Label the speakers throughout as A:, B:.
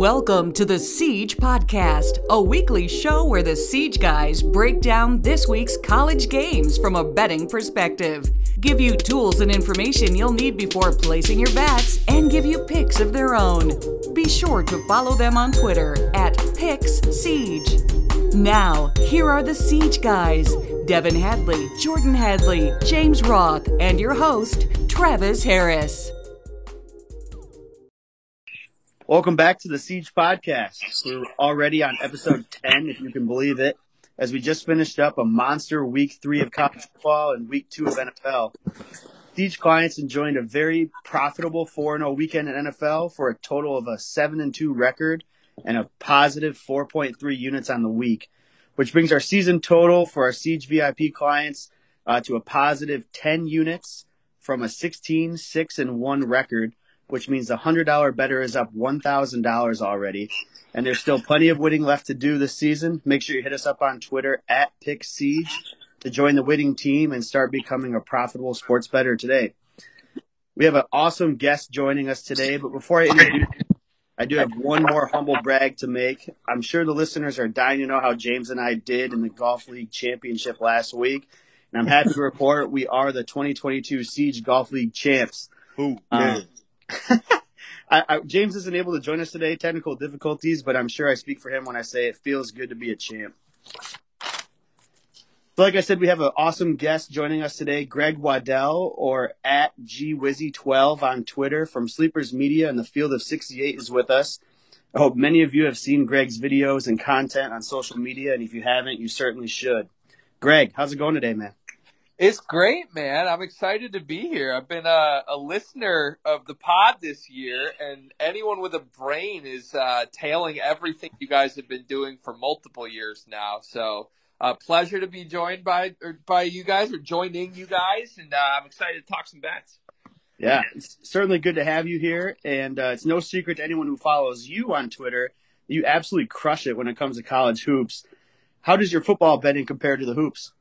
A: Welcome to the Siege Podcast, a weekly show where the Siege guys break down this week's college games from a betting perspective, give you tools and information you'll need before placing your bets, and give you picks of their own. Be sure to follow them on Twitter at PicksSiege. Now, here are the Siege guys Devin Hadley, Jordan Hadley, James Roth, and your host, Travis Harris.
B: Welcome back to the Siege Podcast. We're already on episode 10, if you can believe it, as we just finished up a monster week three of college football and week two of NFL. Siege clients enjoyed a very profitable 4 0 weekend in NFL for a total of a 7 2 record and a positive 4.3 units on the week, which brings our season total for our Siege VIP clients uh, to a positive 10 units from a 16 6 and 1 record which means the hundred dollar better is up one thousand dollars already. And there's still plenty of winning left to do this season. Make sure you hit us up on Twitter at Pick Siege to join the winning team and start becoming a profitable sports bettor today. We have an awesome guest joining us today, but before I introduce I do have one more humble brag to make. I'm sure the listeners are dying to know how James and I did in the Golf League Championship last week. And I'm happy to report we are the 2022 Siege Golf League champs.
C: Who?
B: Um, I, I, James isn't able to join us today, technical difficulties, but I'm sure I speak for him when I say it feels good to be a champ. So like I said, we have an awesome guest joining us today, Greg Waddell, or at GWizzy12 on Twitter from Sleepers Media in the field of 68 is with us. I hope many of you have seen Greg's videos and content on social media, and if you haven't, you certainly should. Greg, how's it going today, man?
D: It's great, man. I'm excited to be here. I've been a, a listener of the pod this year, and anyone with a brain is uh, tailing everything you guys have been doing for multiple years now. So, uh, pleasure to be joined by by you guys or joining you guys, and uh, I'm excited to talk some bets.
B: Yeah, it's certainly good to have you here, and uh, it's no secret to anyone who follows you on Twitter. You absolutely crush it when it comes to college hoops. How does your football betting compare to the hoops?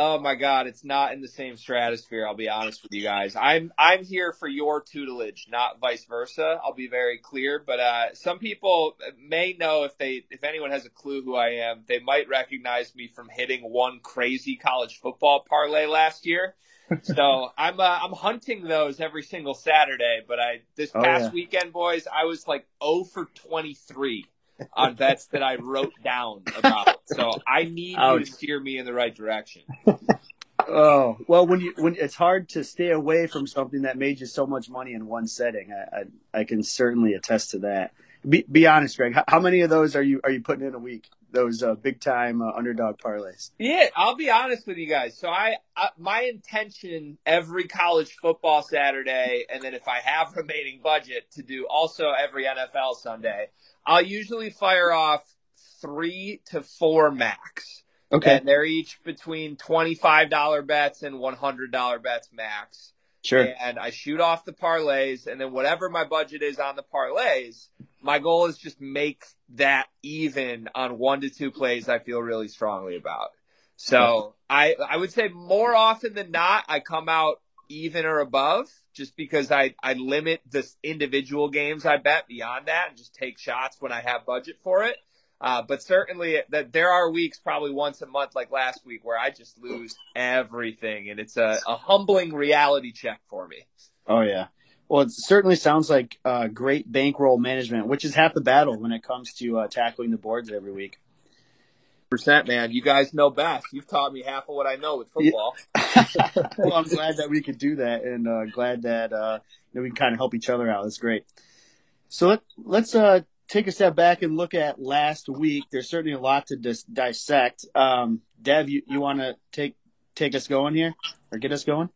D: Oh my God, it's not in the same stratosphere. I'll be honest with you guys. I'm I'm here for your tutelage, not vice versa. I'll be very clear. But uh, some people may know if they if anyone has a clue who I am, they might recognize me from hitting one crazy college football parlay last year. so I'm uh, I'm hunting those every single Saturday. But I this past oh, yeah. weekend, boys, I was like 0 for 23 on bets that I wrote down about. So I need Ouch. you to steer me in the right direction.
B: Oh well, when you when it's hard to stay away from something that made you so much money in one setting, I I, I can certainly attest to that. Be, be honest, Greg. How, how, many of those are you are you putting in a week? Those uh, big time uh, underdog parlays.
D: Yeah, I'll be honest with you guys. So I, I my intention every college football Saturday, and then if I have remaining budget, to do also every NFL Sunday. I'll usually fire off three to four max.
B: Okay.
D: And they're each between $25 bets and $100 bets max.
B: Sure.
D: And I shoot off the parlays, and then whatever my budget is on the parlays, my goal is just make that even on one to two plays I feel really strongly about. So I I would say more often than not, I come out even or above just because I, I limit the individual games I bet beyond that and just take shots when I have budget for it. Uh, but certainly that there are weeks probably once a month like last week where I just lose everything and it's a, a humbling reality check for me.
B: Oh yeah. Well, it certainly sounds like uh, great bankroll management, which is half the battle when it comes to uh, tackling the boards every week
D: percent, man. You guys know best. You've taught me half of what I know with football.
B: well, I'm glad that we could do that, and uh, glad that uh, you we can kind of help each other out. It's great. So let, let's uh, take a step back and look at last week. There's certainly a lot to dis- dissect. Um, Dev, you, you want to take take us going here or get us going?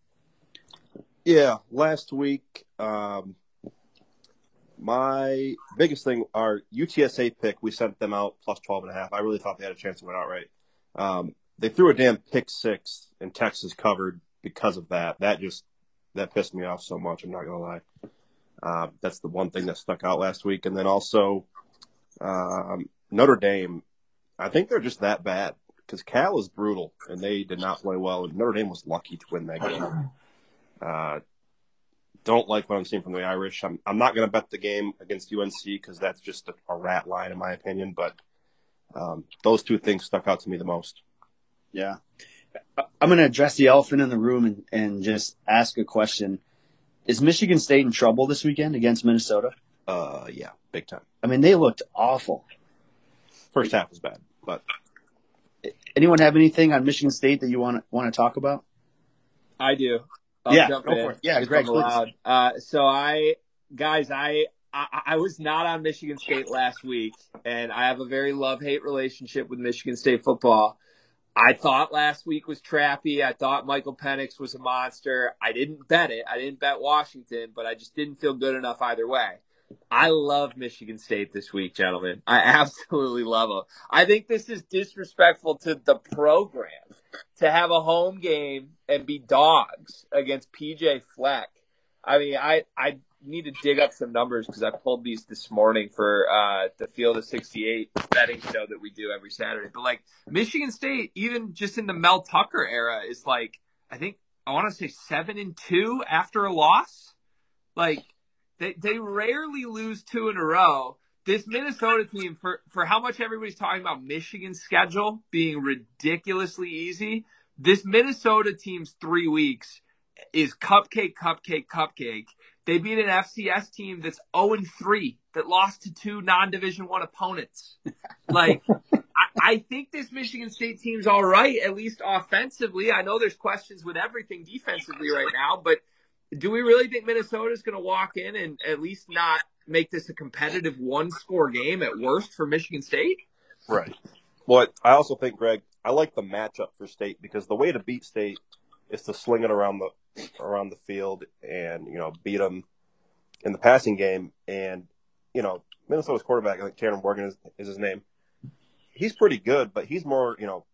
C: Yeah, last week um, my biggest thing, our UTSA pick, we sent them out plus 12 and a half. I really thought they had a chance to win outright. Um, they threw a damn pick six and Texas covered because of that. That just, that pissed me off so much. I'm not going to lie. Uh, that's the one thing that stuck out last week. And then also, um, Notre Dame, I think they're just that bad because Cal is brutal and they did not play well. And Notre Dame was lucky to win that game. Uh, don't like what I'm seeing from the Irish. I'm I'm not going to bet the game against UNC because that's just a, a, rat line in my opinion. But um, those two things stuck out to me the most.
B: Yeah, I'm going to address the elephant in the room and, and just ask a question. Is Michigan State in trouble this weekend against Minnesota?
C: Uh, yeah, big time.
B: I mean, they looked awful.
C: First half was bad, but
B: anyone have anything on Michigan State that you want want to talk about?
D: I do.
B: I'll yeah, go in. for it. Yeah, Greg,
D: uh, so I, guys, I, I, I was not on Michigan State last week, and I have a very love hate relationship with Michigan State football. I thought last week was trappy. I thought Michael Penix was a monster. I didn't bet it. I didn't bet Washington, but I just didn't feel good enough either way. I love Michigan State this week, gentlemen. I absolutely love them. I think this is disrespectful to the program to have a home game and be dogs against PJ Fleck. I mean, I, I need to dig up some numbers because I pulled these this morning for uh, the Field of 68 betting show that we do every Saturday. But like Michigan State, even just in the Mel Tucker era, is like I think I want to say seven and two after a loss. Like they they rarely lose two in a row. This Minnesota team, for for how much everybody's talking about Michigan's schedule being ridiculously easy, this Minnesota team's three weeks is cupcake, cupcake, cupcake they beat an FCS team that's 0 and 3 that lost to two non-division one opponents. Like, I, I, think this Michigan State team's all right, at least offensively. I know there's questions with everything defensively right now, but do we really think Minnesota's going to walk in and at least not make this a competitive one-score game at worst for Michigan State?
C: Right. Well, I also think, Greg, I like the matchup for State because the way to beat State is to sling it around the around the field and you know beat them in the passing game. And you know Minnesota's quarterback, I think Tanner Morgan is, is his name. He's pretty good, but he's more you know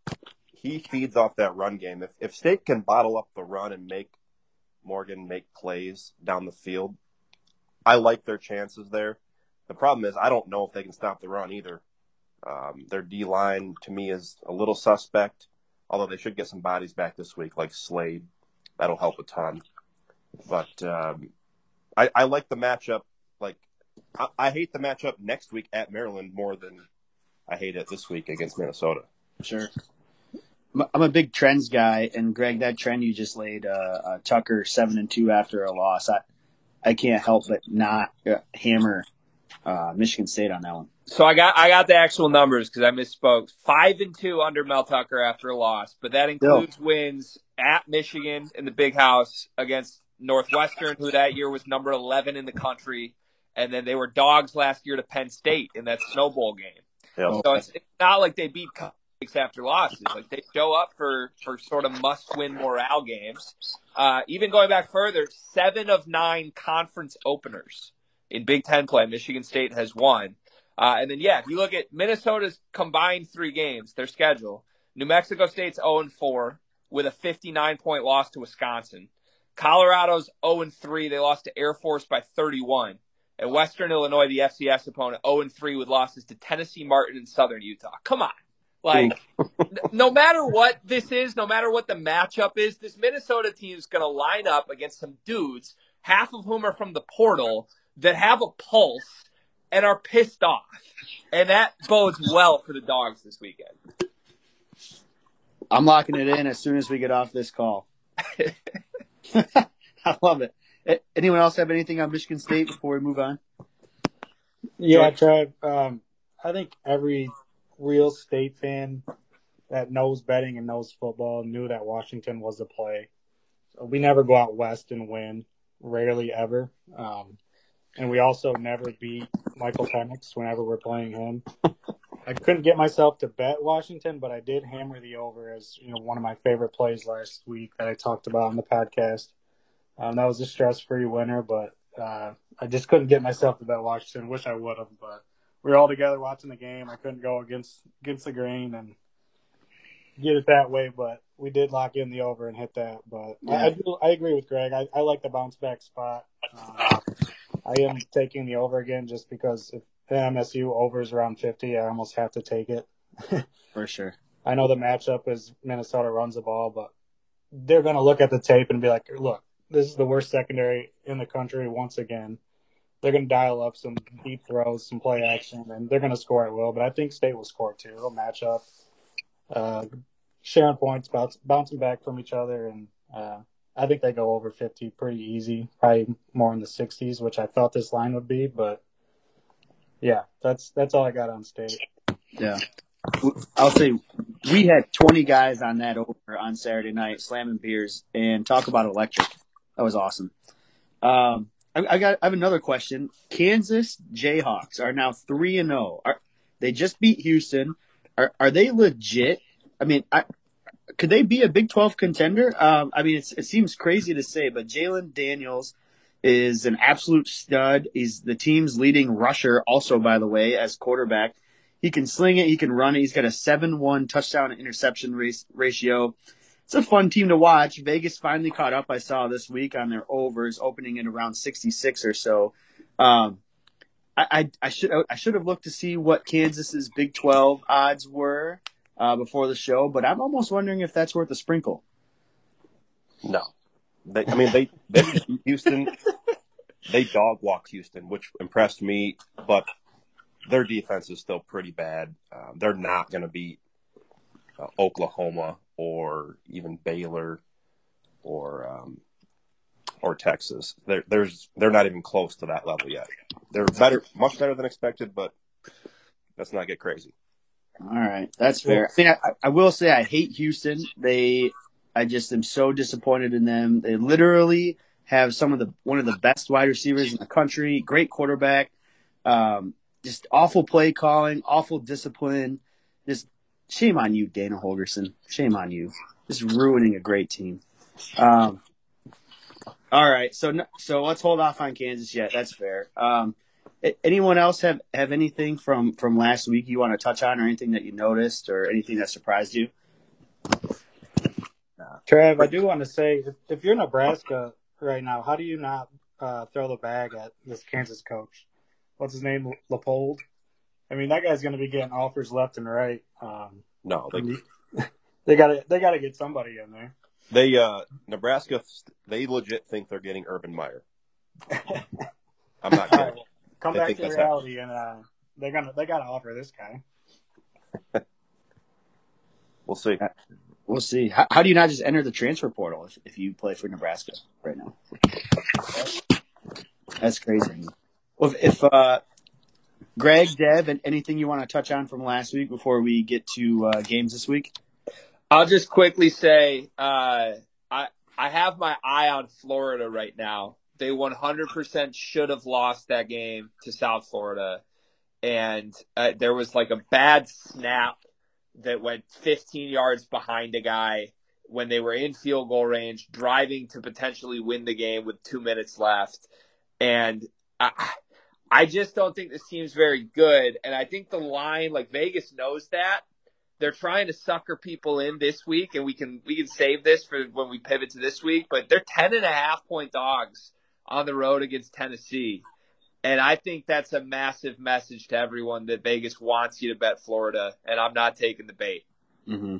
C: he feeds off that run game. If if State can bottle up the run and make Morgan make plays down the field, I like their chances there. The problem is I don't know if they can stop the run either. Um, their D line to me is a little suspect, although they should get some bodies back this week, like Slade that'll help a ton. But um, I, I like the matchup. Like I, I hate the matchup next week at Maryland more than I hate it this week against Minnesota.
B: Sure. I'm a big trends guy, and Greg, that trend you just laid, uh, uh, Tucker seven and two after a loss. I, I can't help but not uh, hammer uh, Michigan State on that one.
D: So I got I got the actual numbers because I misspoke. Five and two under Mel Tucker after a loss, but that includes wins at Michigan in the Big House against Northwestern, who that year was number eleven in the country, and then they were dogs last year to Penn State in that Snow Bowl game. Yep. So it's, it's not like they beat Cubs after losses. Like they show up for for sort of must win morale games. Uh, even going back further, seven of nine conference openers in Big Ten play, Michigan State has won. Uh, and then, yeah, if you look at Minnesota's combined three games, their schedule, New Mexico State's 0 4 with a 59 point loss to Wisconsin. Colorado's 0 3. They lost to Air Force by 31. And Western Illinois, the FCS opponent, 0 3 with losses to Tennessee Martin and Southern Utah. Come on. Like, no matter what this is, no matter what the matchup is, this Minnesota team is going to line up against some dudes, half of whom are from the portal, that have a pulse and are pissed off. And that bodes well for the dogs this weekend.
B: I'm locking it in as soon as we get off this call. I love it. Anyone else have anything on Michigan State before we move on?
E: Yeah, Trev. Um, I think every real state fan that knows betting and knows football knew that Washington was the play. So we never go out west and win, rarely ever. Um, and we also never beat Michael Penix whenever we're playing him. I couldn't get myself to bet Washington, but I did hammer the over as you know one of my favorite plays last week that I talked about on the podcast. Um, that was a stress-free winner, but uh, I just couldn't get myself to bet Washington. Wish I would have, but we were all together watching the game. I couldn't go against against the grain and get it that way, but we did lock in the over and hit that. But yeah. I, I, do, I agree with Greg. I, I like the bounce back spot. Uh, I am taking the over again just because if MSU over is around 50, I almost have to take it.
B: For sure.
E: I know the matchup is Minnesota runs the ball, but they're going to look at the tape and be like, look, this is the worst secondary in the country once again. They're going to dial up some deep throws, some play action, and they're going to score at will. But I think State will score too. It'll match up, uh, sharing points, bounce, bouncing back from each other, and uh, I think they go over 50 pretty easy, probably more in the 60s, which I thought this line would be. But yeah, that's that's all I got on State.
B: Yeah. I'll say we had 20 guys on that over on Saturday night slamming beers and talk about electric. That was awesome. Um, I, I, got I have another question. Kansas Jayhawks are now three and zero. They just beat Houston? Are are they legit? I mean, I, could they be a Big Twelve contender? Um, I mean, it seems crazy to say, but Jalon Daniels is an absolute stud. He's the team's leading rusher, also by the way, as quarterback. He can sling it. He can run it. He's got a 7-1 touchdown interception race, ratio. It's a fun team to watch. Vegas finally caught up. I saw this week on their overs, opening at around 66 or so. Um, I, I, I, should I should have looked to see what Kansas's Big 12 odds were uh, before the show, but I'm almost wondering if that's worth a sprinkle.
C: No, they, I mean they they Houston. They dog walked Houston, which impressed me, but their defense is still pretty bad. Um, they're not going to beat uh, Oklahoma or even Baylor or um, or Texas. They're, there's they're not even close to that level yet. They're better, much better than expected, but let's not get crazy.
B: All right, that's fair. I mean, I, I will say I hate Houston. They, I just am so disappointed in them. They literally have some of the one of the best wide receivers in the country, great quarterback. Um, just awful play calling, awful discipline. Just shame on you, Dana Holgorsen. Shame on you. Just ruining a great team. Um, all right, so so let's hold off on Kansas yet. That's fair. Um, anyone else have have anything from from last week you want to touch on, or anything that you noticed, or anything that surprised you?
E: Trev, I do want to say, if you're Nebraska right now, how do you not uh, throw the bag at this Kansas coach? what's his name, Leipold. I mean, that guy's going to be getting offers left and right. Um,
C: no, they
E: they got to they got to get somebody in there.
C: They uh, Nebraska, they legit think they're getting Urban Meyer. I'm not kidding. Right,
E: come they back to reality, happening. and uh, they're gonna they got to offer this guy.
C: we'll see.
B: We'll see. How, how, do you not just enter the transfer portal if, if you play for Nebraska right now? That's crazy. Well, if, uh, Greg, Dev, and anything you want to touch on from last week before we get to uh, games this week?
D: I'll just quickly say uh, I I have my eye on Florida right now. They 100% should have lost that game to South Florida, and uh, there was like a bad snap that went 15 yards behind a guy when they were in field goal range, driving to potentially win the game with two minutes left, and I, I just don't think this team's very good. And I think the line, like Vegas knows that. They're trying to sucker people in this week and we can, we can save this for when we pivot to this week, but they're 10 and a half point dogs on the road against Tennessee. And I think that's a massive message to everyone that Vegas wants you to bet Florida, and I'm not taking the bait.
B: Mm-hmm.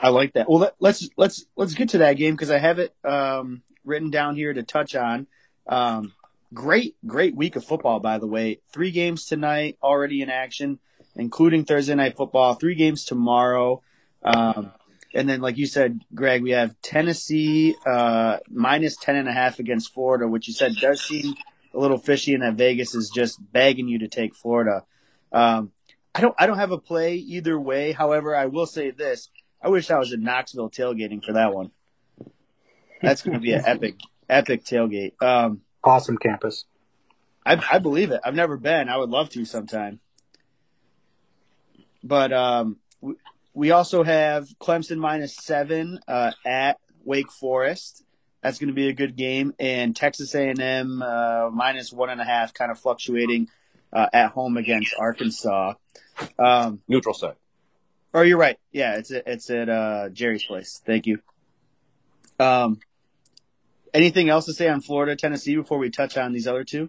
B: I like that. Well, let, us let's, let's let's get to that game because I have it um, written down here to touch on. Um, Great, great week of football, by the way. Three games tonight already in action, including Thursday night football. Three games tomorrow. Um, and then, like you said, Greg, we have Tennessee uh, minus ten and a half against Florida, which you said does seem a little fishy, and that Vegas is just begging you to take Florida. Um, I don't, I don't have a play either way. However, I will say this: I wish I was in Knoxville tailgating for that one. That's going to be an epic, epic tailgate. Um,
E: awesome campus.
B: I, I believe it. I've never been. I would love to sometime. But um, we, also have Clemson minus seven uh, at Wake Forest. That's going to be a good game, and Texas A&M uh, minus one and a half, kind of fluctuating uh, at home against Arkansas. Um,
C: Neutral site.
B: Oh, you're right. Yeah, it's at, it's at uh, Jerry's place. Thank you. Um, Anything else to say on Florida, Tennessee before we touch on these other two?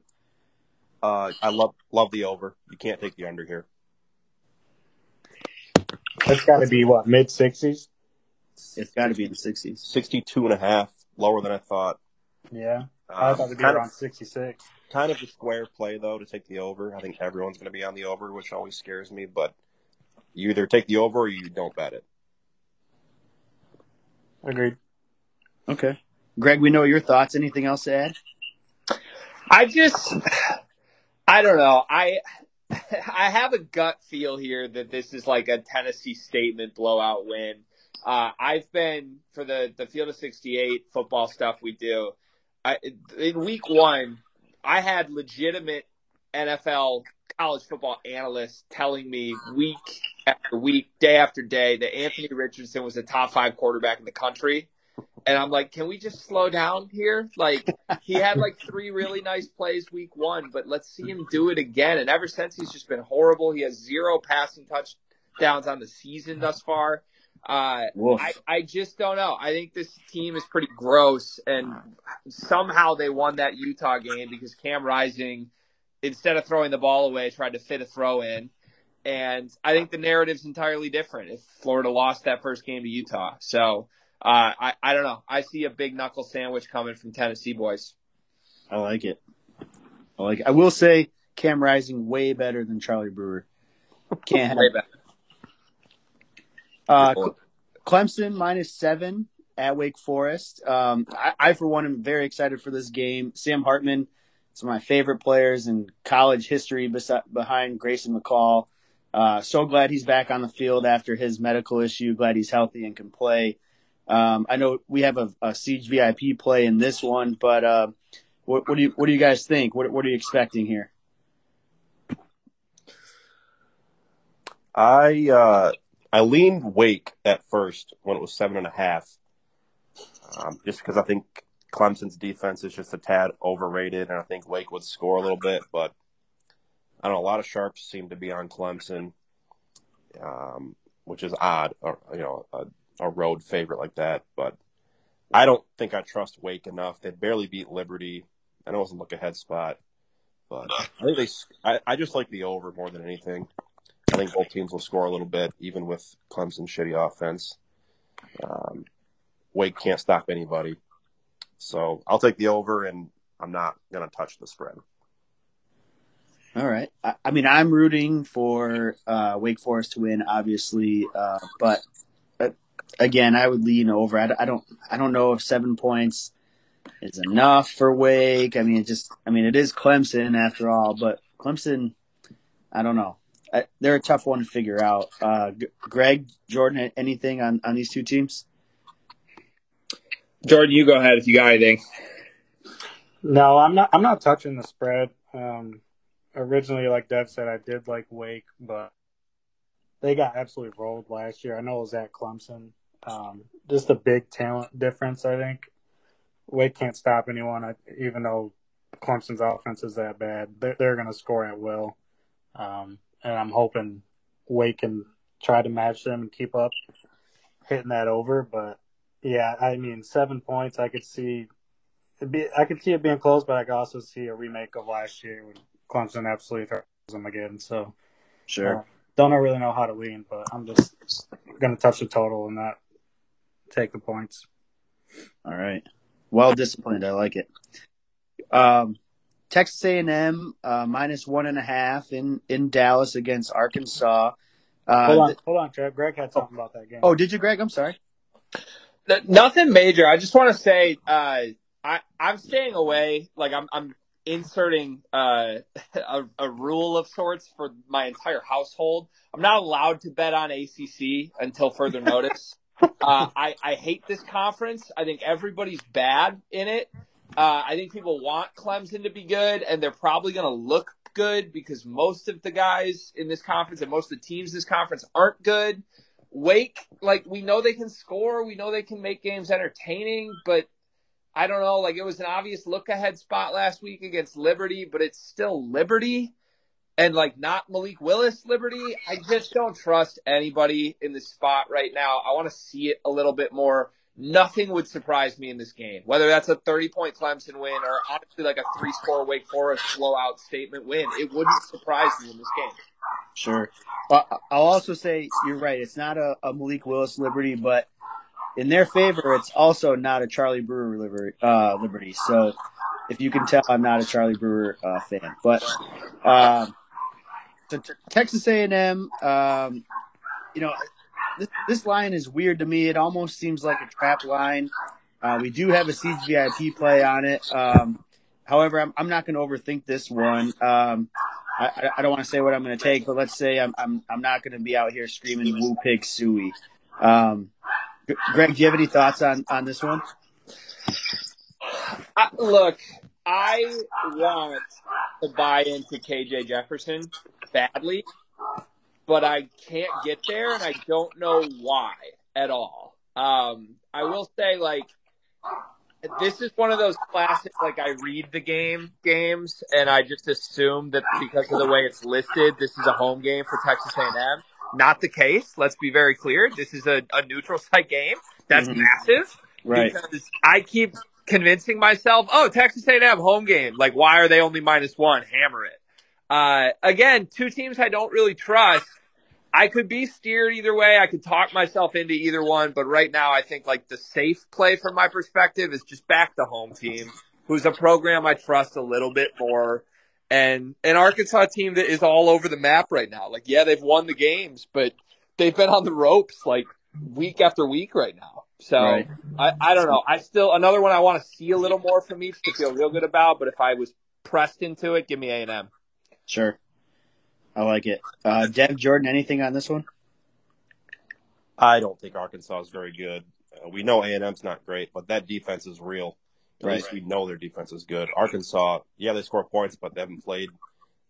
C: Uh, I love love the over. You can't take the under here.
E: That's got to be what mid sixties.
B: It's got to be in the sixties.
C: 62 and a half, lower than I thought.
E: Yeah, I
C: Um,
E: thought it'd be
C: kind
E: around
C: of,
E: 66.
C: kind of a square play though to take the over. I think everyone's going to be on the over, which always scares me. But you either take the over or you don't bet it.
E: Agreed.
B: Okay. Greg, we know your thoughts. Anything else to add?
D: I just, I don't know. I, I have a gut feel here that this is like a Tennessee statement blowout win. Uh, I've been for the the field of 68 football stuff we do. I, in week one, I had legitimate NFL college football analysts telling me week after week, day after day, that Anthony Richardson was the top five quarterback in the country. And I'm like, can we just slow down here? Like, he had like three really nice plays week one, but let's see him do it again. And ever since, he's just been horrible. He has zero passing touchdowns on the season thus far. Uh, I, I just don't know. I think this team is pretty gross, and somehow they won that Utah game because Cam Rising, instead of throwing the ball away, tried to fit a throw in. And I think the narrative's entirely different if Florida lost that first game to Utah. So uh, I, I don't know. I see a big knuckle sandwich coming from Tennessee boys.
B: I like it. I like it. I will say Cam Rising way better than Charlie Brewer. Can't
D: Way better.
B: Uh, Clemson minus seven at Wake Forest. Um, I, I, for one, am very excited for this game. Sam Hartman is one of my favorite players in college history besi- behind Grayson McCall. Uh, so glad he's back on the field after his medical issue. Glad he's healthy and can play. Um, I know we have a, a Siege VIP play in this one, but uh, what, what do you what do you guys think? What what are you expecting here?
C: I uh, I leaned Wake at first when it was seven and a half, um, just because I think Clemson's defense is just a tad overrated, and I think Wake would score a little bit. But I don't know. A lot of sharps seem to be on Clemson, um, which is odd. Or, you know, a, a road favorite like that, but I don't think I trust Wake enough. They barely beat Liberty. I know it was a look ahead spot, but I think they. I, I just like the over more than anything. I think both teams will score a little bit, even with Clemson's shitty offense. Um, Wake can't stop anybody, so I'll take the over, and I'm not gonna touch the spread.
B: All right. I, I mean, I'm rooting for uh, Wake Forest to win, obviously, uh, but uh, again, I would lean over. I, I don't. I don't know if seven points is enough for Wake. I mean, it just. I mean, it is Clemson after all, but Clemson. I don't know. I, they're a tough one to figure out. Uh, G- Greg, Jordan, anything on on these two teams?
D: Jordan, you go ahead if you got anything.
E: No, I'm not. I'm not touching the spread. Um, originally, like Dev said, I did like Wake, but they got absolutely rolled last year. I know it was at Clemson. Um, just a big talent difference, I think. Wake can't stop anyone, even though Clemson's offense is that bad. They're, they're going to score at will. Um, and I'm hoping Wake can try to match them and keep up hitting that over. But yeah, I mean, seven points, I could see. Be, I could see it being close, but I could also see a remake of last year when Clemson absolutely throws them again. So
B: Sure.
E: uh, don't really know how to lean, but I'm just going to touch the total and not take the points.
B: All right. Well disciplined. I like it. Um, Texas A&M uh, minus one and a half in in Dallas against Arkansas. Uh,
E: hold on,
B: th-
E: hold on, Trev. Greg had something about that game.
B: oh, did you, Greg? I'm sorry.
D: N- Nothing major. I just want to say uh, I I'm staying away. Like I'm I'm inserting uh, a, a rule of sorts for my entire household. I'm not allowed to bet on ACC until further notice. Uh, I I hate this conference. I think everybody's bad in it. Uh, I think people want Clemson to be good, and they're probably going to look good because most of the guys in this conference and most of the teams in this conference aren't good. Wake, like we know they can score, we know they can make games entertaining, but I don't know. Like it was an obvious look ahead spot last week against Liberty, but it's still Liberty and like not Malik Willis Liberty. I just don't trust anybody in this spot right now. I want to see it a little bit more. Nothing would surprise me in this game, whether that's a 30 point Clemson win or honestly like a three score Wake Forest blowout statement win. It wouldn't surprise me in this game.
B: Sure. Well, I'll also say you're right. It's not a, a Malik Willis Liberty, but in their favor, it's also not a Charlie Brewer liberty. Uh, liberty. So if you can tell, I'm not a Charlie Brewer uh, fan. But um, so Texas A&M, um, you know, this, this line is weird to me. It almost seems like a trap line. Uh, we do have a VIP play on it. Um, however, I'm, I'm not going to overthink this one. Um, I, I don't want to say what I'm going to take, but let's say I'm I'm, I'm not going to be out here screaming "Woo Pig Sooie." Um, Greg, do you have any thoughts on on this one?
D: Uh, look, I want to buy into KJ Jefferson badly, but I can't get there, and I don't know why at all. Um, I will say, like, this is one of those classic, like, I read the game games, and I just assume that because of the way it's listed, this is a home game for Texas A&M. Not the case. Let's be very clear. This is a, a neutral site game. That's mm-hmm. massive.
B: Right.
D: Because I keep convincing myself, oh, Texas A&M home game. Like, why are they only minus one? Hammer it. Uh, again, two teams I don't really trust. I could be steered either way. I could talk myself into either one, but right now I think like the safe play from my perspective is just back the home team, who's a program I trust a little bit more, and an Arkansas team that is all over the map right now. Like, yeah, they've won the games, but they've been on the ropes like week after week right now. So right. I, I don't know. I still another one I want to see a little more from each to feel real good about. But if I was pressed into it, give me A and M.
B: Sure, I like it. Uh, Dev Jordan, anything on this one?
C: I don't think Arkansas is very good. Uh, we know A and M's not great, but that defense is real. At right. least we know their defense is good. Arkansas, yeah, they score points, but they haven't played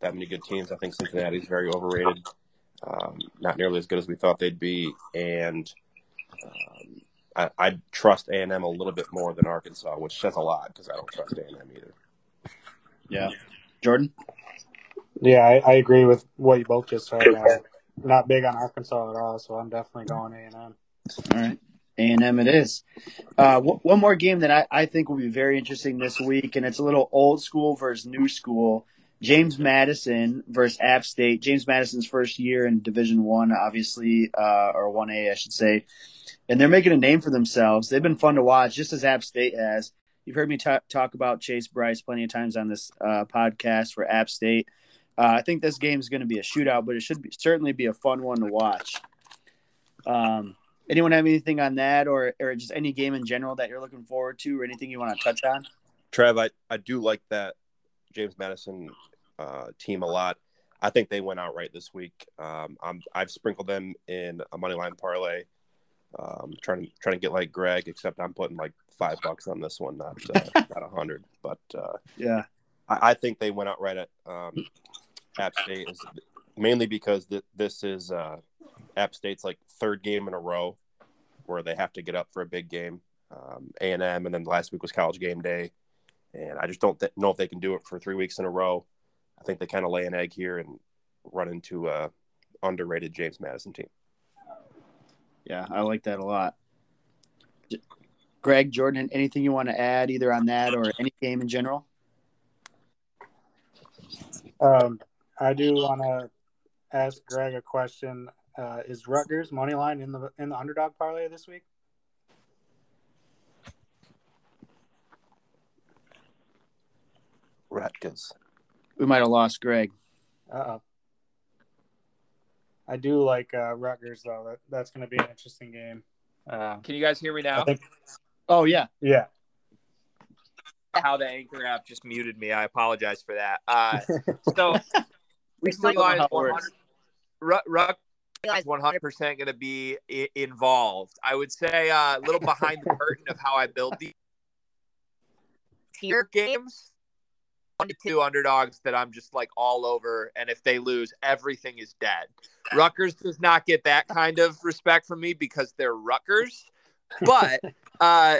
C: that many good teams. I think Cincinnati's very overrated. Um, not nearly as good as we thought they'd be, and um, I, I trust A and M a little bit more than Arkansas, which says a lot because I don't trust A and M either.
B: Yeah, Jordan.
E: Yeah, I, I, agree with what you both just said. Uh, not big on Arkansas at all, so I'm definitely going A and M.
B: All right. A and M it is. Uh, w- one more game that I, I think will be very interesting this week, and it's a little old school versus new school. James Madison versus App State. James Madison's first year in Division One, obviously, uh, or One A, I should say and they're making a name for themselves. They've been fun to watch, just as App State has. You've heard me t- talk about Chase Brice plenty of times on this uh, podcast for App State. Uh, I think this game is going to be a shootout, but it should be, certainly be a fun one to watch. Um, anyone have anything on that, or or just any game in general that you're looking forward to, or anything you want to touch on?
C: Trev, I, I do like that James Madison uh, team a lot. I think they went out right this week. Um, I'm, I've sprinkled them in a money line parlay. Um, trying to trying to get like Greg, except I'm putting like five bucks on this one, not uh, not a hundred. But uh,
B: yeah,
C: I, I, think they went out right at um, App State, is mainly because th- this is uh, App State's like third game in a row where they have to get up for a big game. Um, a and M, and then last week was College Game Day, and I just don't th- know if they can do it for three weeks in a row. I think they kind of lay an egg here and run into a underrated James Madison team.
B: Yeah, I like that a lot. Greg, Jordan, anything you want to add either on that or any game in general?
E: Um, I do want to ask Greg a question. Uh, is Rutgers money line in the in the underdog parlay this week?
C: Rutgers.
B: We might have lost Greg.
E: Uh oh. I do like uh, Rutgers though. That, that's going to be an interesting game.
D: Uh, Can you guys hear me now?
B: Think... Oh yeah,
E: yeah.
D: How the anchor app just muted me. I apologize for that. Uh, so we still line is 100. Rutgers is 100 percent going to be I- involved. I would say uh, a little behind the curtain of how I build these tier games one to two underdogs that I'm just like all over, and if they lose, everything is dead. Rutgers does not get that kind of respect from me because they're Rutgers, but uh,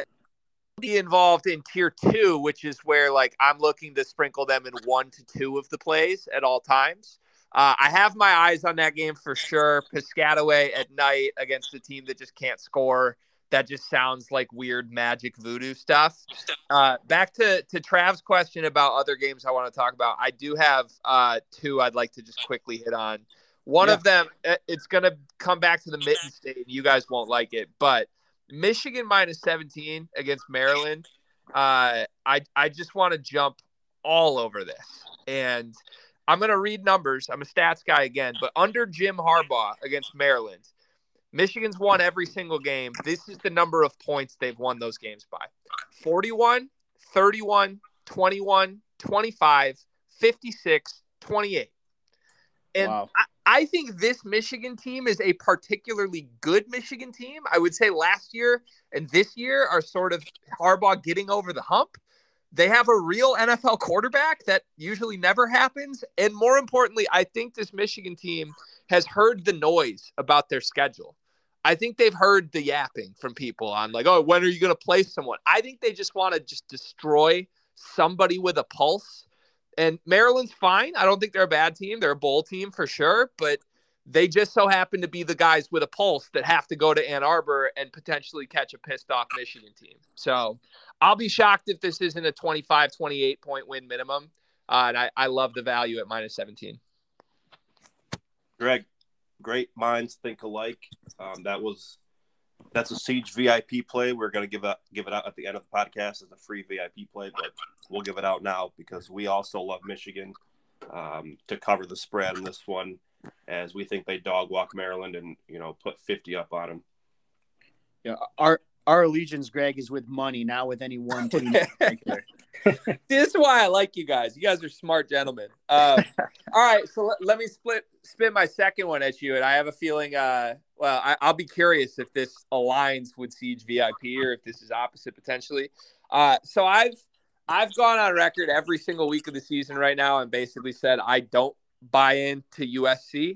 D: be involved in tier two, which is where like I'm looking to sprinkle them in one to two of the plays at all times. Uh, I have my eyes on that game for sure. Piscataway at night against a team that just can't score that just sounds like weird magic voodoo stuff. Uh, back to to Trav's question about other games I want to talk about. I do have uh, two I'd like to just quickly hit on. One yeah. of them, it's going to come back to the mitten state. And you guys won't like it, but Michigan minus 17 against Maryland. Uh, I I just want to jump all over this, and I'm going to read numbers. I'm a stats guy again, but under Jim Harbaugh against Maryland, Michigan's won every single game. This is the number of points they've won those games by 41, 31, 21, 25, 56, 28. And wow. I, I, think this Michigan team is a particularly good Michigan team. I would say last year and this year are sort of Harbaugh getting over the hump. They have a real NFL quarterback that usually never happens. And more importantly, I think this Michigan team has heard the noise about their schedule. I think they've heard the yapping from people on like, oh, when are you going to play someone? I think they just want to just destroy somebody with a pulse. And Maryland's fine. I don't think they're a bad team. They're a bowl team for sure, but they just so happen to be the guys with a pulse that have to go to Ann Arbor and potentially catch a pissed off Michigan team. So I'll be shocked if this isn't a 25, 28 point win minimum. Uh, and I, I love the value at minus 17.
C: Greg, great minds think alike. Um, that was that's a Siege VIP play. We're going to give it give it out at the end of the podcast as a free VIP play, but we'll give it out now because we also love Michigan um, to cover the spread in this one, as we think they dog walk Maryland and you know put fifty up on them.
B: Yeah, our our allegiance, Greg, is with money, not with any one team.
D: this is why I like you guys. You guys are smart gentlemen. Uh, all right, so let, let, me split spin my second one at you, and I have a feeling. Uh, well, I, will be curious if this aligns with Siege VIP or if this is opposite potentially. Uh, so I've I've gone on record every single week of the season right now and basically said I don't buy into USC. Uh,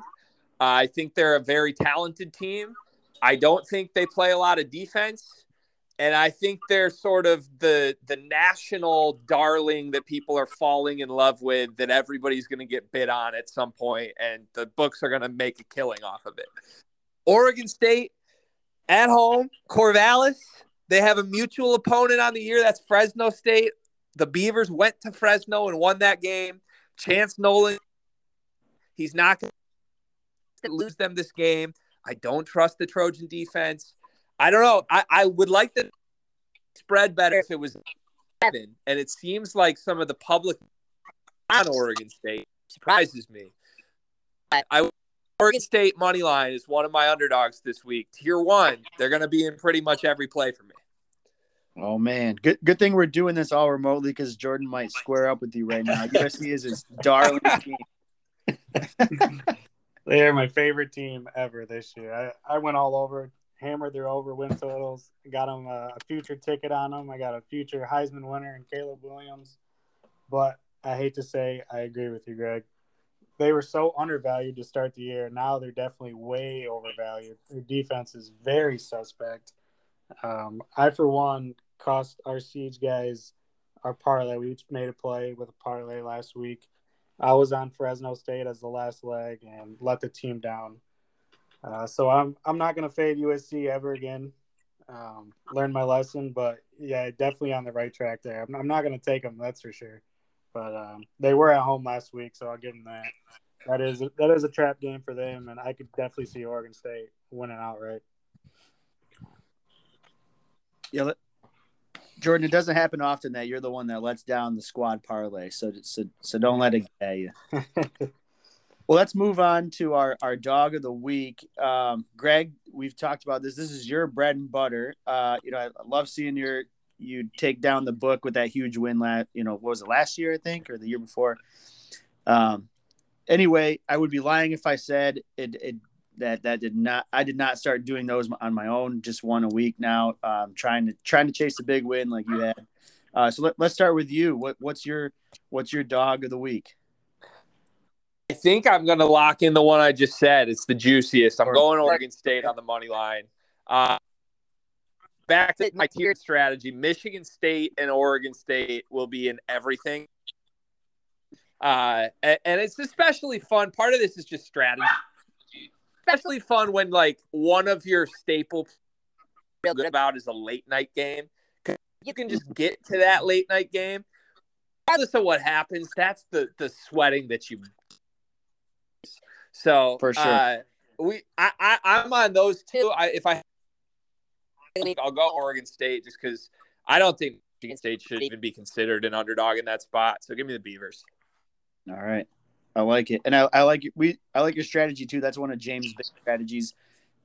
D: I think they're a very talented team. I don't think they play a lot of defense and I think they're sort of the the national darling that people are falling in love with that everybody's going to get bid on at some point and the books are going to make a killing off of it. Oregon State at home, Corvallis, they have a mutual opponent on the year that's Fresno State. The Beavers went to Fresno and won that game. Chance Nolan he's not going to lose them this game. I don't trust the Trojan defense. I don't know. I, I would like the spread better if it was seven, and it seems like some of the public on Oregon State surprises me. I Oregon State money line is one of my underdogs this week. Tier one, they're going to be in pretty much every play for me.
B: Oh man, good good thing we're doing this all remotely because Jordan might square up with you right now. USC is his darling team.
E: they are my favorite team ever this year. I, I went all over hammered their over win totals. Got them a, a future ticket on them. I got a future Heisman winner in Caleb Williams. But I hate to say, I agree with you, Greg. They were so undervalued to start the year. Now they're definitely way overvalued. Their defense is very suspect. Um, I, for one, cost our siege guys our parlay. We each made a play with a parlay last week. I was on Fresno State as the last leg and let the team down. Uh, so I'm I'm not gonna fade USC ever again. Um, learned my lesson, but yeah, definitely on the right track there. I'm, I'm not gonna take them, that's for sure. But um, they were at home last week, so I'll give them that. That is that is a trap game for them, and I could definitely see Oregon State winning outright.
B: Yeah, Jordan, it doesn't happen often that you're the one that lets down the squad parlay. So so so don't let it get you. Well, let's move on to our, our dog of the week. Um, Greg, we've talked about this. This is your bread and butter. Uh, you know, I love seeing your you take down the book with that huge win last. You know, what was it last year? I think, or the year before. Um, anyway, I would be lying if I said it, it that that did not. I did not start doing those on my own. Just one a week now. Um, trying to trying to chase the big win like you had. Uh, so let, let's start with you. What what's your what's your dog of the week?
D: I think I'm going to lock in the one I just said. It's the juiciest. I'm going to Oregon State on the money line. Uh, back to my tiered strategy Michigan State and Oregon State will be in everything. Uh, and, and it's especially fun. Part of this is just strategy. Especially fun when like one of your staple about is a late night game. You can just get to that late night game. Regardless of what happens, that's the the sweating that you so
B: for sure,
D: uh, we I, I I'm on those two. I if I week, I'll go Oregon State just because I don't think Michigan State should even be considered an underdog in that spot. So give me the Beavers.
B: All right. I like it, and I, I like we I like your strategy too. That's one of James' big strategies.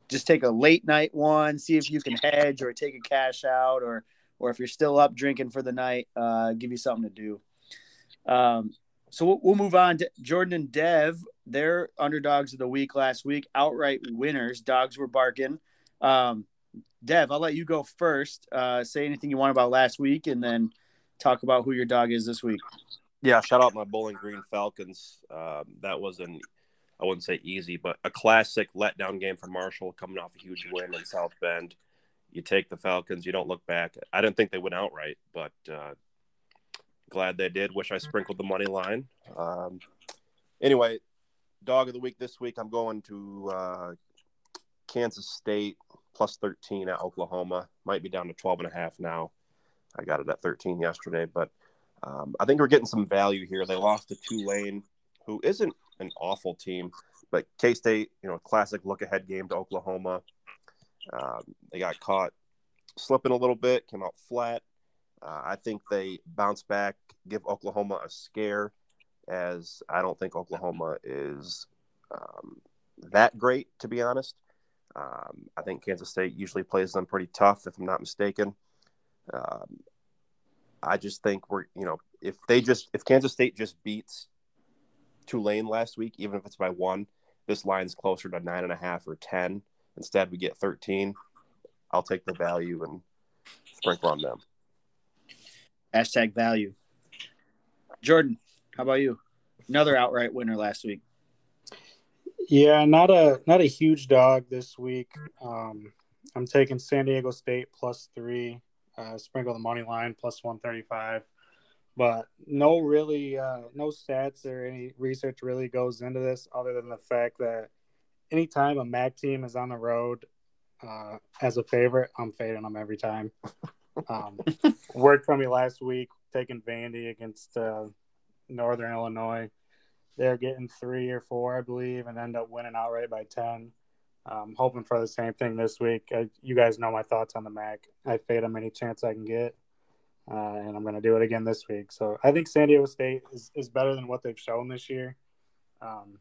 B: Just take a late night one, see if you can hedge, or take a cash out, or or if you're still up drinking for the night, uh, give you something to do. Um, so we'll, we'll move on to Jordan and Dev. They're underdogs of the week last week, outright winners. Dogs were barking. Um, Dev, I'll let you go first. Uh, say anything you want about last week, and then talk about who your dog is this week.
C: Yeah, shout out my Bowling Green Falcons. Um, that was an, I wouldn't say easy, but a classic letdown game for Marshall coming off a huge win in South Bend. You take the Falcons, you don't look back. I didn't think they went outright, but uh, glad they did. Wish I sprinkled the money line. Um, anyway, dog of the week this week, I'm going to uh, Kansas State plus 13 at Oklahoma. Might be down to 12 and a half now. I got it at 13 yesterday, but um, I think we're getting some value here. They lost to Tulane, who isn't an awful team, but K State, you know, classic look ahead game to Oklahoma. Um, they got caught slipping a little bit, came out flat. Uh, I think they bounce back, give Oklahoma a scare, as I don't think Oklahoma is um, that great, to be honest. Um, I think Kansas State usually plays them pretty tough, if I'm not mistaken. Um, I just think we're, you know, if they just, if Kansas State just beats Tulane last week, even if it's by one, this line's closer to nine and a half or 10. Instead, we get 13. I'll take the value and sprinkle on them.
B: Hashtag value. Jordan, how about you? Another outright winner last week.
E: Yeah, not a not a huge dog this week. Um, I'm taking San Diego State plus three. Uh, sprinkle the money line plus 135, but no really uh, no stats or any research really goes into this other than the fact that anytime a MAC team is on the road uh, as a favorite, I'm fading them every time. Um, worked for me last week taking Vandy against uh, Northern Illinois. They're getting three or four, I believe, and end up winning outright by 10. I'm hoping for the same thing this week. I, you guys know my thoughts on the MAC. I fade them any chance I can get, uh, and I'm going to do it again this week. So I think San Diego State is, is better than what they've shown this year. Um,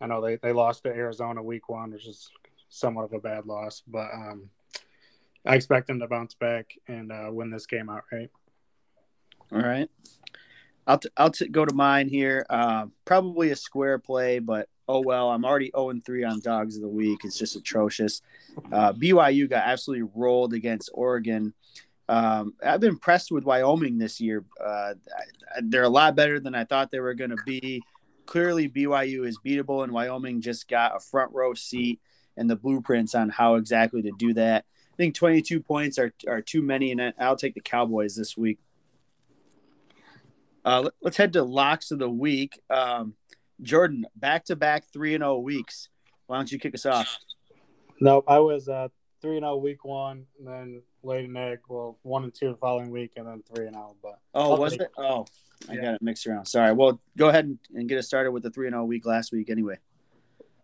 E: I know they, they lost to Arizona week one, which is somewhat of a bad loss, but um, I expect them to bounce back and uh, win this game outright.
B: All right. I'll t- I'll t- go to mine here. Uh, probably a square play, but oh well. I'm already 0 3 on dogs of the week. It's just atrocious. Uh, BYU got absolutely rolled against Oregon. Um, I've been impressed with Wyoming this year. Uh, they're a lot better than I thought they were going to be. Clearly, BYU is beatable, and Wyoming just got a front row seat and the blueprints on how exactly to do that. I think 22 points are, are too many, and I'll take the Cowboys this week. Uh, let, us head to locks of the week. Um, Jordan, back to back three and zero weeks. Why don't you kick us off?
E: No, I was uh, three and zero week one, and then laid an egg. Well, one and two the following week, and then three and zero. But
B: oh, was it? Oh, I yeah. got it mixed around. Sorry. Well, go ahead and, and get us started with the three and zero week last week. Anyway.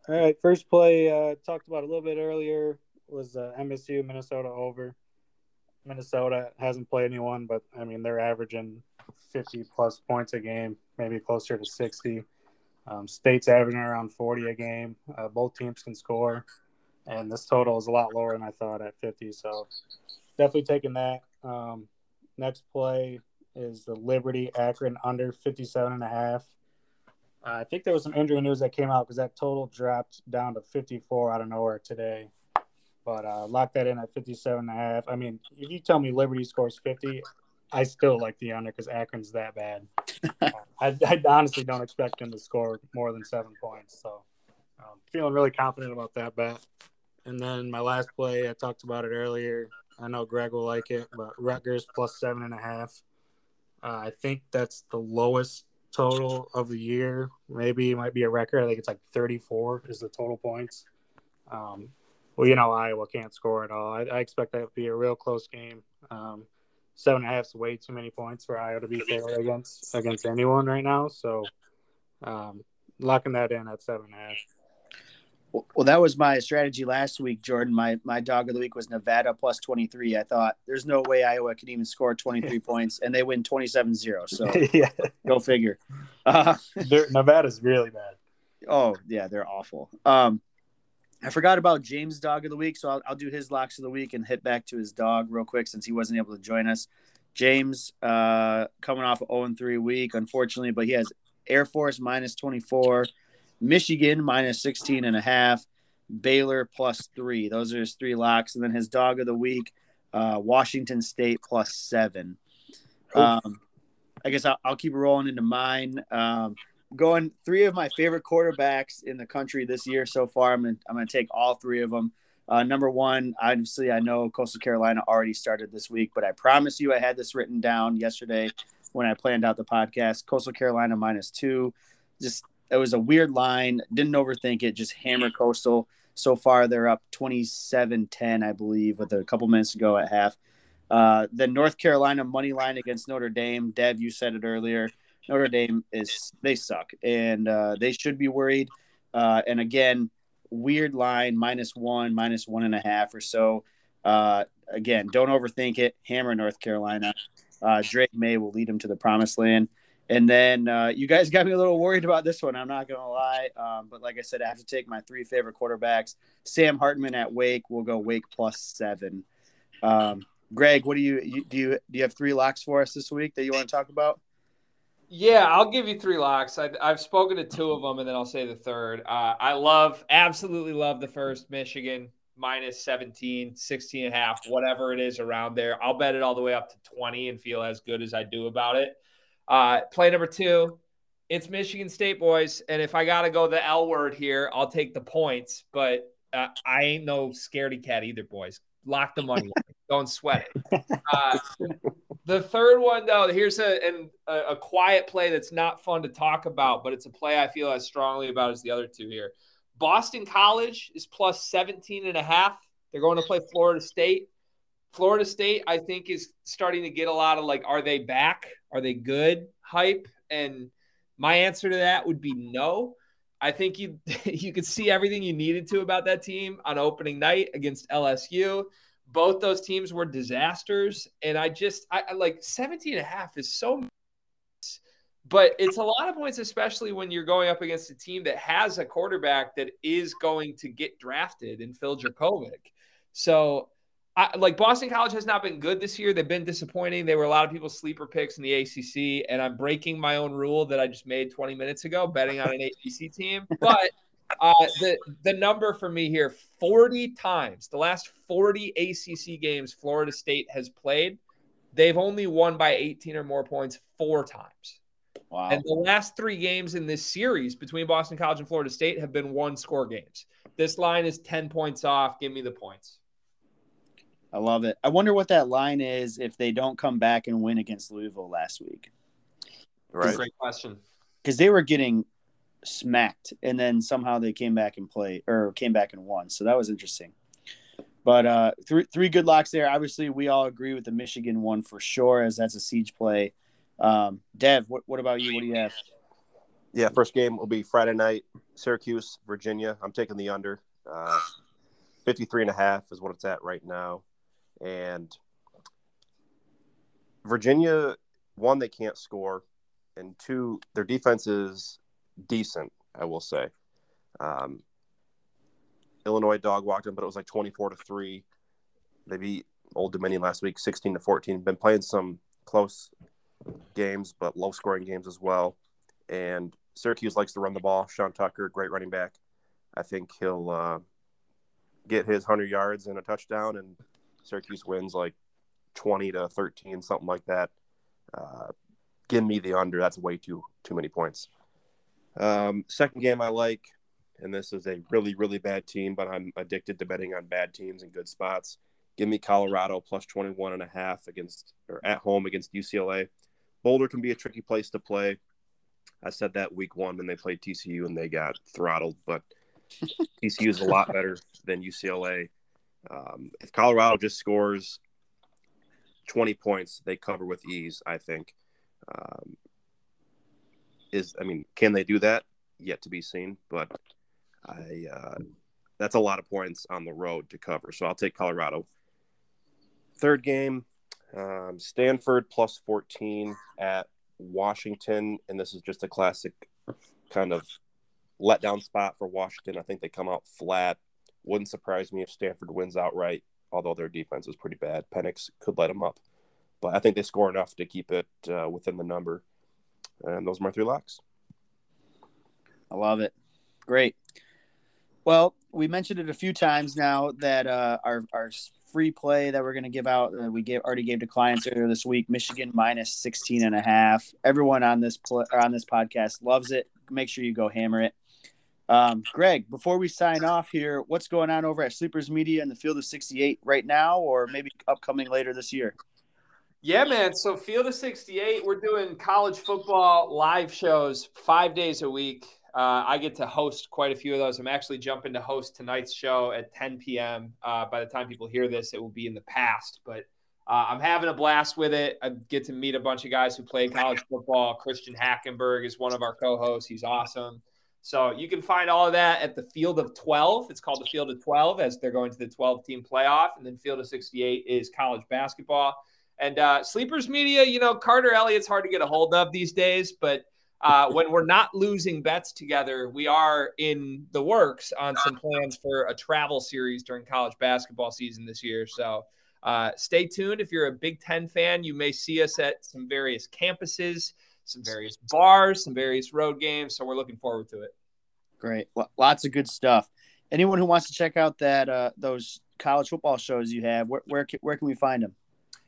E: All right, first play uh, talked about a little bit earlier was uh, MSU Minnesota over. Minnesota hasn't played anyone, but I mean they're averaging 50 plus points a game, maybe closer to 60. Um, State's averaging around 40 a game. Uh, both teams can score, and this total is a lot lower than I thought at 50. So definitely taking that. Um, next play is the Liberty Akron under 57 and a half. I think there was some injury news that came out because that total dropped down to 54 out of nowhere today. But uh, lock that in at 57 and a half. I mean, if you tell me Liberty scores 50, I still like the under because Akron's that bad. I, I, honestly don't expect him to score more than seven points. So um, feeling really confident about that bet. And then my last play, I talked about it earlier. I know Greg will like it, but Rutgers plus seven and a half. Uh, I think that's the lowest total of the year. Maybe it might be a record. I think it's like 34 is the total points. Um, well, you know, Iowa can't score at all. I, I expect that to be a real close game. Um, seven and a half is way too many points for Iowa to be fair against against anyone right now. So um, locking that in at seven and a half.
B: Well, that was my strategy last week, Jordan. My my dog of the week was Nevada plus 23. I thought there's no way Iowa can even score 23 points, and they win 27-0. So yeah. go figure.
E: Uh, Nevada's really bad.
B: Oh yeah, they're awful. Um, I forgot about James' dog of the week, so I'll, I'll do his locks of the week and hit back to his dog real quick since he wasn't able to join us. James, uh, coming off 0 3 week, unfortunately, but he has Air Force minus 24, Michigan minus 16 and a half, Baylor plus three. Those are his three locks. And then his dog of the week, uh, Washington State plus seven. Um, I guess I'll, I'll, keep rolling into mine. Um, going three of my favorite quarterbacks in the country this year so far. I'm gonna, I'm gonna take all three of them. Uh, number one, obviously, I know Coastal Carolina already started this week, but I promise you, I had this written down yesterday when I planned out the podcast. Coastal Carolina minus two. Just it was a weird line. Didn't overthink it. Just hammer Coastal. So far, they're up 27-10, I believe, with a couple minutes to go at half. Uh, then North Carolina money line against Notre Dame. Dev, you said it earlier. Notre Dame is they suck, and uh, they should be worried. Uh, and again, weird line minus one, minus one and a half or so. Uh, again, don't overthink it. Hammer North Carolina. Uh, Drake Maye will lead them to the promised land. And then uh, you guys got me a little worried about this one. I'm not going to lie. Um, but like I said, I have to take my three favorite quarterbacks. Sam Hartman at Wake will go Wake plus seven. Um, Greg, what do you, you, do? You do you have three locks for us this week that you want to talk about?
D: Yeah, I'll give you three locks. I, have spoken to two of them, and then I'll say the third. Uh, I love, absolutely love the first Michigan minus 17, 16 and a half, whatever it is around there. I'll bet it all the way up to 20 and feel as good as I do about it. Uh, play number two, it's Michigan State boys, and if I gotta go the L word here, I'll take the points. But uh, I ain't no scaredy cat either, boys. Lock the money, don't sweat it. The third one, though, here's a a quiet play that's not fun to talk about, but it's a play I feel as strongly about as the other two here. Boston College is plus 17 and a half. They're going to play Florida State. Florida State, I think, is starting to get a lot of like, are they back? Are they good? Hype. And my answer to that would be no. I think you you could see everything you needed to about that team on opening night against LSU. Both those teams were disasters. And I just I, I like 17 and a half is so but it's a lot of points, especially when you're going up against a team that has a quarterback that is going to get drafted in Phil Jurkovec. So I, like Boston College has not been good this year. They've been disappointing. They were a lot of people's sleeper picks in the ACC, and I'm breaking my own rule that I just made 20 minutes ago, betting on an ACC team. But uh, the the number for me here, 40 times, the last 40 ACC games Florida State has played, they've only won by 18 or more points four times. Wow. And the last three games in this series between Boston College and Florida State have been one score games. This line is 10 points off. Give me the points.
B: I love it. I wonder what that line is if they don't come back and win against Louisville last week.
D: Right. Great question.
B: Because they were getting smacked, and then somehow they came back and played or came back and won. So that was interesting. But uh, three three good locks there. Obviously, we all agree with the Michigan one for sure, as that's a siege play. Um, Dev, what, what about you? What do you have?
C: Yeah, first game will be Friday night, Syracuse, Virginia. I'm taking the under. Uh, 53 and a half is what it's at right now. And Virginia, one, they can't score, and two, their defense is decent. I will say. Um, Illinois dog walked them, but it was like 24 to three. They beat Old Dominion last week, 16 to 14. Been playing some close games, but low scoring games as well. And Syracuse likes to run the ball. Sean Tucker, great running back. I think he'll uh, get his 100 yards and a touchdown, and Syracuse wins like 20 to 13, something like that. Uh, give me the under. That's way too too many points. Um, second game I like, and this is a really really bad team, but I'm addicted to betting on bad teams and good spots. Give me Colorado plus 21 and a half against or at home against UCLA. Boulder can be a tricky place to play. I said that week one when they played TCU and they got throttled, but TCU is a lot better than UCLA. Um, if Colorado just scores 20 points, they cover with ease, I think. Um, is I mean, can they do that? Yet to be seen, but I uh, that's a lot of points on the road to cover. So I'll take Colorado. Third game, um, Stanford plus 14 at Washington. And this is just a classic kind of letdown spot for Washington. I think they come out flat. Wouldn't surprise me if Stanford wins outright, although their defense is pretty bad. Penix could let them up. But I think they score enough to keep it uh, within the number. And those are my three locks.
B: I love it. Great. Well, we mentioned it a few times now that uh, our our free play that we're going to give out uh, we gave already gave to clients earlier this week michigan minus 16 and a half everyone on this pl- on this podcast loves it make sure you go hammer it um, greg before we sign off here what's going on over at sleepers media in the field of 68 right now or maybe upcoming later this year
D: yeah, man. So Field of 68, we're doing college football live shows five days a week. Uh, I get to host quite a few of those. I'm actually jumping to host tonight's show at 10 p.m. Uh, by the time people hear this, it will be in the past, but uh, I'm having a blast with it. I get to meet a bunch of guys who play college football. Christian Hackenberg is one of our co-hosts. He's awesome. So you can find all of that at the Field of 12. It's called the Field of 12 as they're going to the 12 team playoff. And then Field of 68 is college basketball. And uh, Sleepers Media, you know, Carter Elliott's hard to get a hold of these days, but uh, when we're not losing bets together, we are in the works on some plans for a travel series during college basketball season this year. So uh, stay tuned. If you're a Big Ten fan, you may see us at some various campuses, some various bars, some various road games. So we're looking forward to it.
B: Great, lots of good stuff. Anyone who wants to check out that uh, those college football shows you have, where where where can we find them?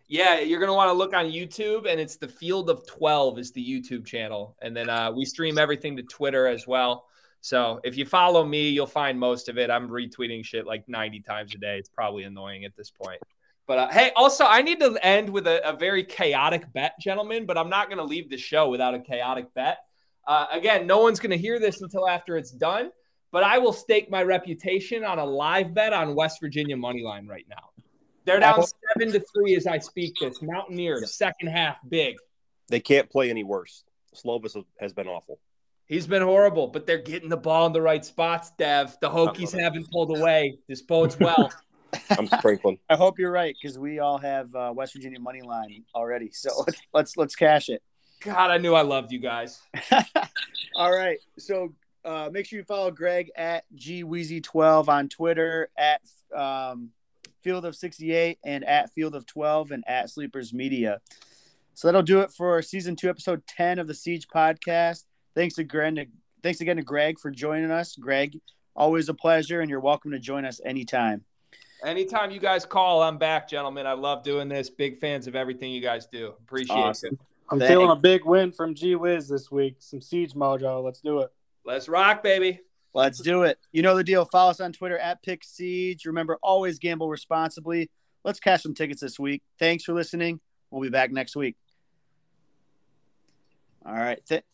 D: Yeah, you're gonna want to look on YouTube, and it's the Field of Twelve is the YouTube channel, and then uh, we stream everything to Twitter as well. So if you follow me, you'll find most of it. I'm retweeting shit like 90 times a day. It's probably annoying at this point. But uh, hey, also I need to end with a, a, very chaotic bet, gentlemen. But I'm not gonna leave the show without a chaotic bet. Uh, again, no one's gonna hear this until after it's done. But I will stake my reputation on a live bet on West Virginia money line right now. They're down seven to three as I speak. This Mountaineers second half big.
C: They can't play any worse. Slovis has been awful.
D: He's been horrible, but they're getting the ball in the right spots. Dev, the Hokies haven't pulled away. This bodes well.
C: I'm sprinkling.
B: I hope you're right because we all have uh, West Virginia money line already. So let's let's let's cash it.
D: God, I knew I loved you guys.
B: all right, so uh, make sure you follow Greg at gwizzy12 on Twitter at um, Field of 68 and at Field of 12 and at Sleepers Media. So that'll do it for season two, episode 10 of the Siege podcast. Thanks again thanks again to Greg for joining us. Greg, always a pleasure, and you're welcome to join us anytime.
D: Anytime you guys call, I'm back, gentlemen. I love doing this. Big fans of everything you guys do. Appreciate awesome. it.
E: I'm Thanks. feeling a big win from G Wiz this week. Some siege mojo. Let's do it.
D: Let's rock, baby.
B: Let's do it. You know the deal. Follow us on Twitter at Pick Siege. Remember, always gamble responsibly. Let's cash some tickets this week. Thanks for listening. We'll be back next week. All right. Th-